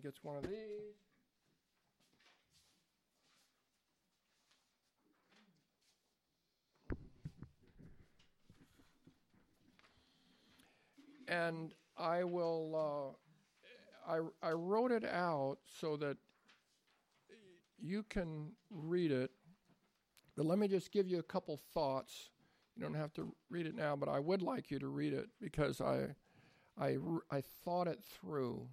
Somebody gets one of these. And I will, uh, I, I wrote it out so that you can read it. But let me just give you a couple thoughts. You don't have to read it now, but I would like you to read it because I, I, I thought it through.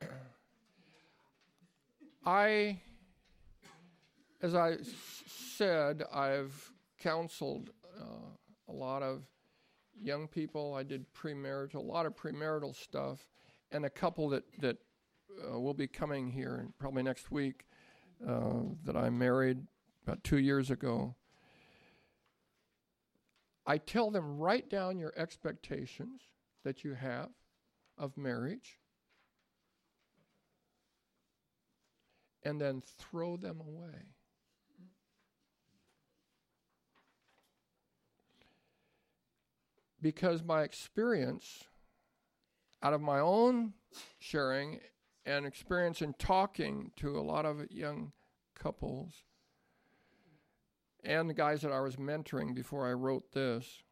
I, as I said, I've counseled uh, a lot of young people. I did premarital, a lot of premarital stuff, and a couple that that uh, will be coming here probably next week uh, that I married about two years ago. I tell them write down your expectations that you have of marriage and then throw them away. Because my experience, out of my own sharing and experience in talking to a lot of young couples and the guys that I was mentoring before I wrote this,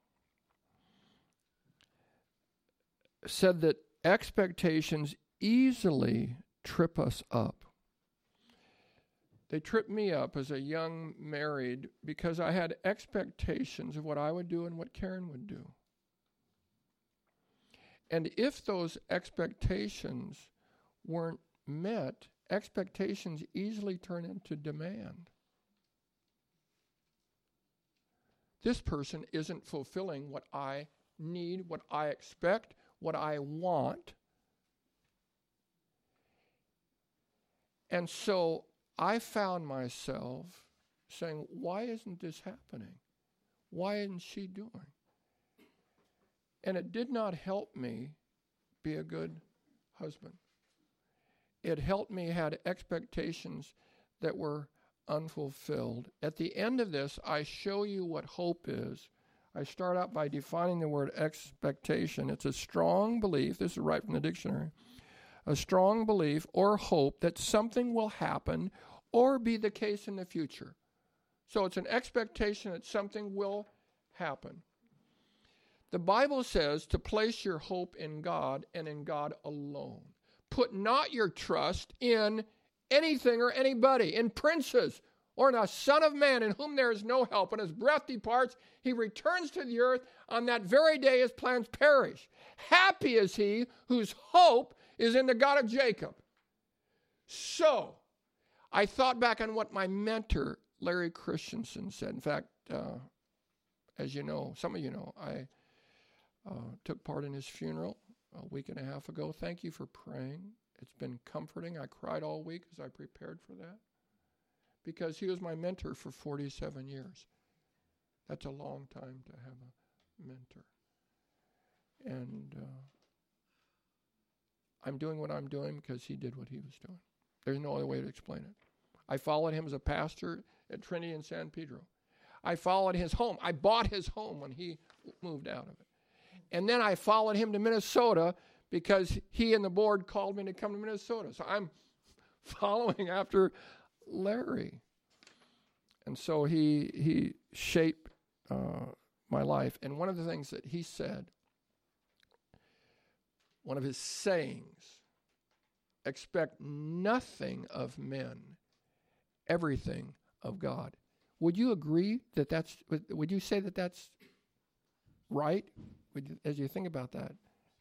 said that expectations easily trip us up. They tripped me up as a young married because I had expectations of what I would do and what Karen would do. And if those expectations weren't met, expectations easily turn into demand. This person isn't fulfilling what I need, what I expect, what I want. And so I found myself saying, Why isn't this happening? Why isn't she doing? And it did not help me be a good husband. It helped me had expectations that were unfulfilled. At the end of this, I show you what hope is. I start out by defining the word expectation. It's a strong belief, this is right from the dictionary, a strong belief or hope that something will happen or be the case in the future. So it's an expectation that something will happen. The Bible says to place your hope in God and in God alone. Put not your trust in anything or anybody, in princes or in a son of man in whom there is no help. When his breath departs, he returns to the earth. On that very day, his plans perish. Happy is he whose hope is in the God of Jacob. So, I thought back on what my mentor, Larry Christenson, said. In fact, uh, as you know, some of you know, I uh, took part in his funeral a week and a half ago. Thank you for praying. It's been comforting. I cried all week as I prepared for that because he was my mentor for 47 years. That's a long time to have a mentor. And uh, I'm doing what I'm doing because he did what he was doing. There's no other way to explain it. I followed him as a pastor at Trinity in San Pedro. I followed his home. I bought his home when he moved out of it. And then I followed him to Minnesota because he and the board called me to come to Minnesota. So I'm following after Larry. And so he he shaped uh, my life. And one of the things that he said, one of his sayings, expect nothing of men, everything of God. Would you agree that that's? Would you say that that's right? Would you, as you think about that,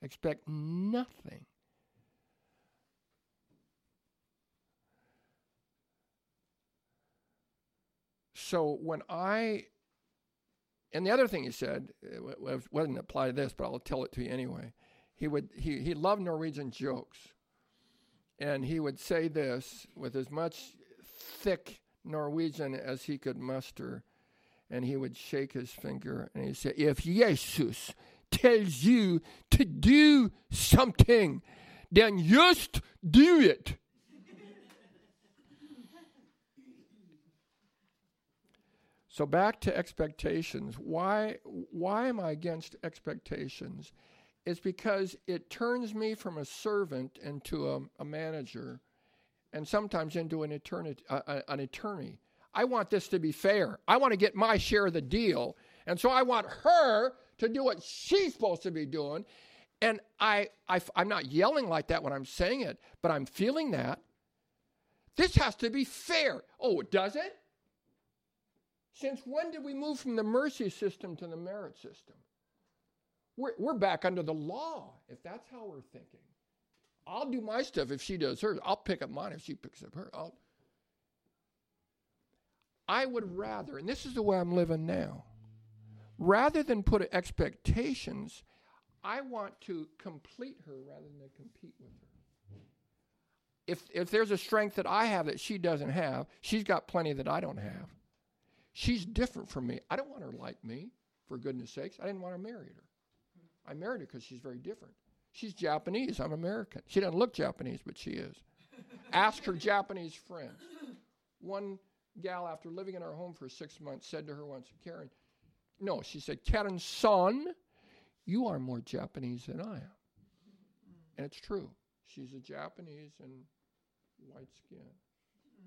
expect nothing. So when I, and the other thing he said it wasn't apply to this, but I'll tell it to you anyway. He would he he loved Norwegian jokes, and he would say this with as much thick Norwegian as he could muster, and he would shake his finger and he'd say, "If Jesus tells you to do something, then just do it. so back to expectations. Why why am I against expectations? Is because it turns me from a servant into a, a manager and sometimes into an, eternity, uh, an attorney. I want this to be fair. I want to get my share of the deal. And so I want her to do what she's supposed to be doing. And I, I, I'm not yelling like that when I'm saying it, but I'm feeling that. This has to be fair. Oh, does it? Since when did we move from the mercy system to the merit system? We're, we're back under the law, if that's how we're thinking. I'll do my stuff if she does hers. I'll pick up mine if she picks up her. I'll, I would rather, and this is the way I'm living now, rather than put expectations, I want to complete her rather than compete with her. If, if there's a strength that I have that she doesn't have, she's got plenty that I don't have. She's different from me. I don't want her like me, for goodness sakes. I didn't want to marry her. I married her because she's very different. She's Japanese. I'm American. She doesn't look Japanese, but she is. Ask her Japanese friends. One gal, after living in our home for six months, said to her once, Karen, no, she said, Karen son, you are more Japanese than I am. And it's true. She's a Japanese and white skin.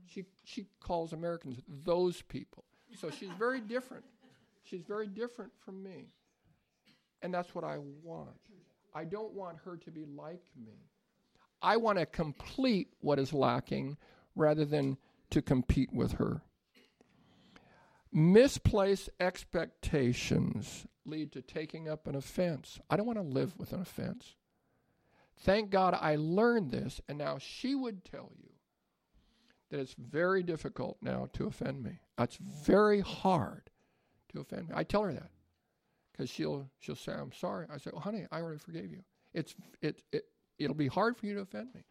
She, she calls Americans those people. So she's very different. She's very different from me. And that's what I want. I don't want her to be like me. I want to complete what is lacking rather than to compete with her. Misplaced expectations lead to taking up an offense. I don't want to live with an offense. Thank God I learned this, and now she would tell you that it's very difficult now to offend me. It's very hard to offend me. I tell her that because she'll she'll say I'm sorry. I say, "Oh, honey, I already forgave you." It's it it it'll be hard for you to offend me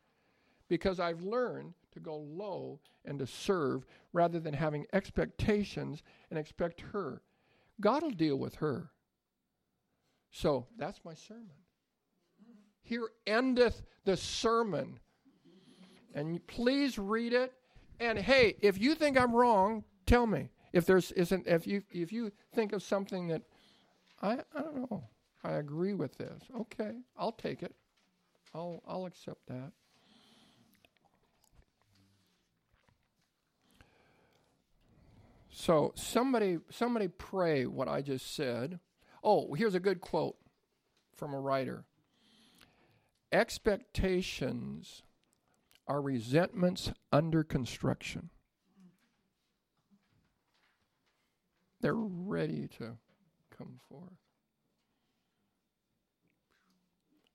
because I've learned to go low and to serve rather than having expectations and expect her. God will deal with her. So that's my sermon. Here endeth the sermon. And please read it. And hey, if you think I'm wrong, tell me. If there's isn't if you if you think of something that I I don't know. I agree with this. Okay, I'll take it. I'll I'll accept that. So somebody somebody pray what I just said. Oh, here's a good quote from a writer. Expectations are resentments under construction. They're ready to come forth.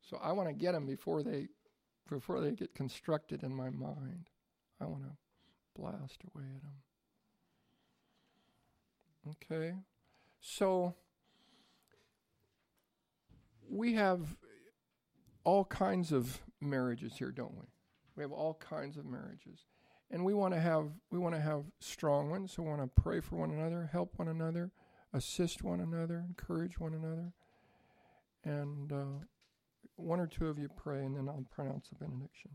So I want to get them before they before they get constructed in my mind. I want to blast away at them. Okay? So we have all kinds of marriages here, don't we? We have all kinds of marriages. And we want to have we want to have strong ones. We want to pray for one another, help one another assist one another, encourage one another. And uh, one or two of you pray, and then I'll pronounce a benediction.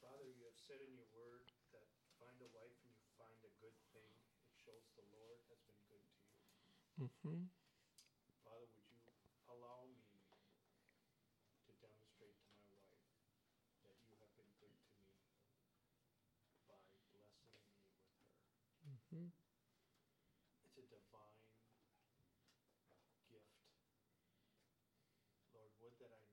Father, you have said in your word that find a life and you find a good thing, it shows the benediction. Father, you have said in your word that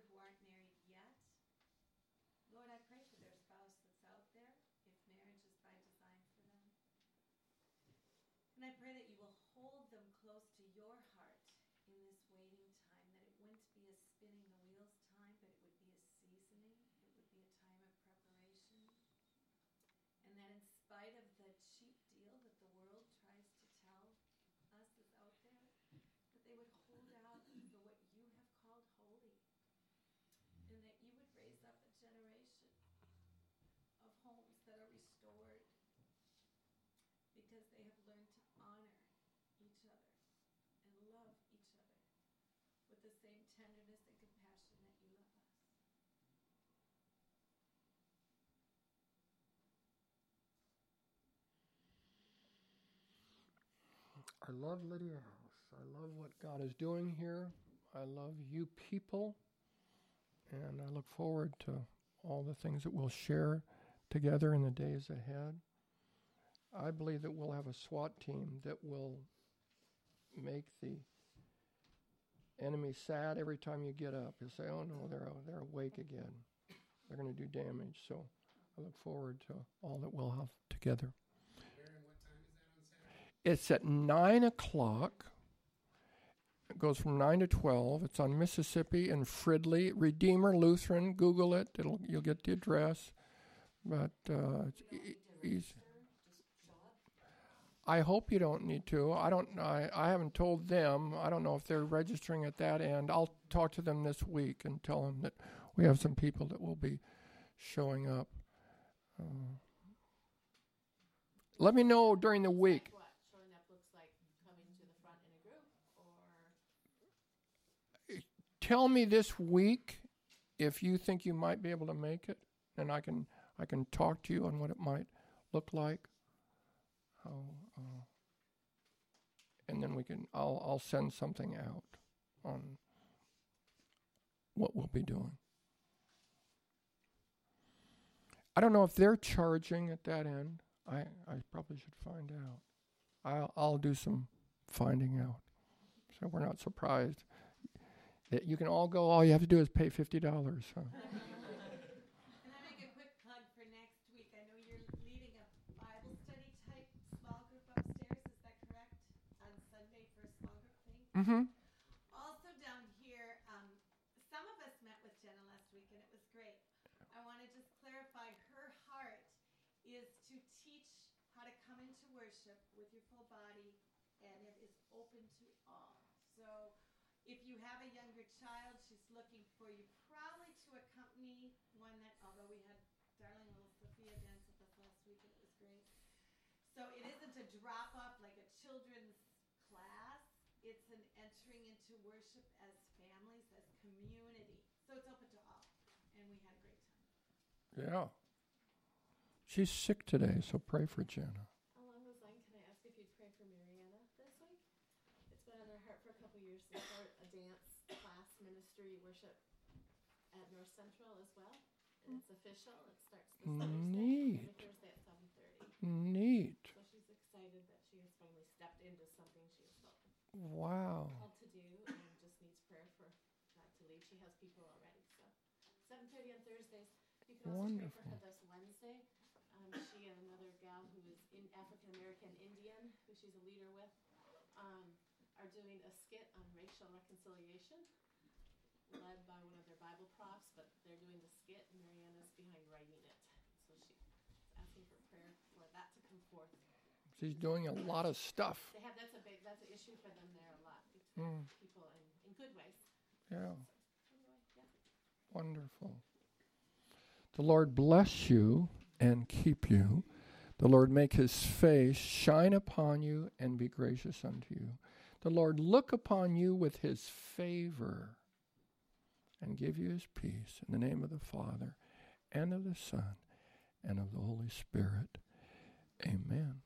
here who aren't married yet. Lord, I pray for their spouse that's out there, if marriage is by design for them. And I pray that tenderness and compassion that you love us. I love Lydia House. I love what God is doing here. I love you people. And I look forward to all the things that we'll share together in the days ahead. I believe that we'll have a SWAT team that will make the enemy sad every time you get up. You'll say, oh no, they're, they're awake again. They're going to do damage. So I look forward to all that we'll have together. It's at 9 o'clock. It goes from 9 to 12. It's on Mississippi and Fridley. Redeemer Lutheran. Google it. It'll, you'll get the address. But uh, it's easy. I hope you don't need to. I don't. I, I haven't told them. I don't know if they're registering at that end. I'll talk to them this week and tell them that we have some people that will be showing up. Uh, let me know during the week. What showing up looks like coming to the front in a group, or Tell me this week if you think you might be able to make it, and I can I can talk to you on what it might look like. How, uh, and then we can. I'll I'll send something out on what we'll be doing. I don't know if they're charging at that end. I I probably should find out. I'll I'll do some finding out, so we're not surprised that you can all go. All you have to do is pay fifty dollars. Huh? Can I make a quick plug for next week? I know you're leading a Bible study type small group upstairs, is that correct? On Sunday for a small group thing? Mm-hmm. Also down here, um, some of us met with Jenna last week and it was great. I want to just clarify her heart is to teach how to come into worship with your full body and it is open to all. So if you have a younger child, she's looking for you probably to accompany one that, although we had darling little Sophia dance with us last week and it was great. So it isn't a drop off like a children's entering into worship as families, as community. So it's open to all. And we had a great time. Yeah. She's sick today, so pray for Jenna. along those lines, can I ask if you'd pray for Mariana this week? It's been on her heart for a couple years to start a dance class ministry worship at North Central as well, and it's official. It starts this Thursday, Neat. every Thursday at seven thirty. Neat. So she's excited that she has finally stepped into something she was felt Wow. called to do, and just needs prayer for God. She has people already, so seven thirty on Thursdays. You can also pray for her this Wednesday. Um, she and another gal who is in African American Indian, who she's a leader with, um, are doing a skit on racial reconciliation, led by one of their Bible profs. But they're doing the skit, and Mariana's behind writing it. So she's asking for prayer for that to come forth. She's doing a lot of stuff. They have that's a big that's an issue for them there a lot between Mm, people in, in good ways. yeah. Wonderful. The Lord bless you and keep you. The Lord make his face shine upon you and be gracious unto you. The Lord look upon you with his favor and give you his peace. In the name of the Father and of the Son and of the Holy Spirit. Amen.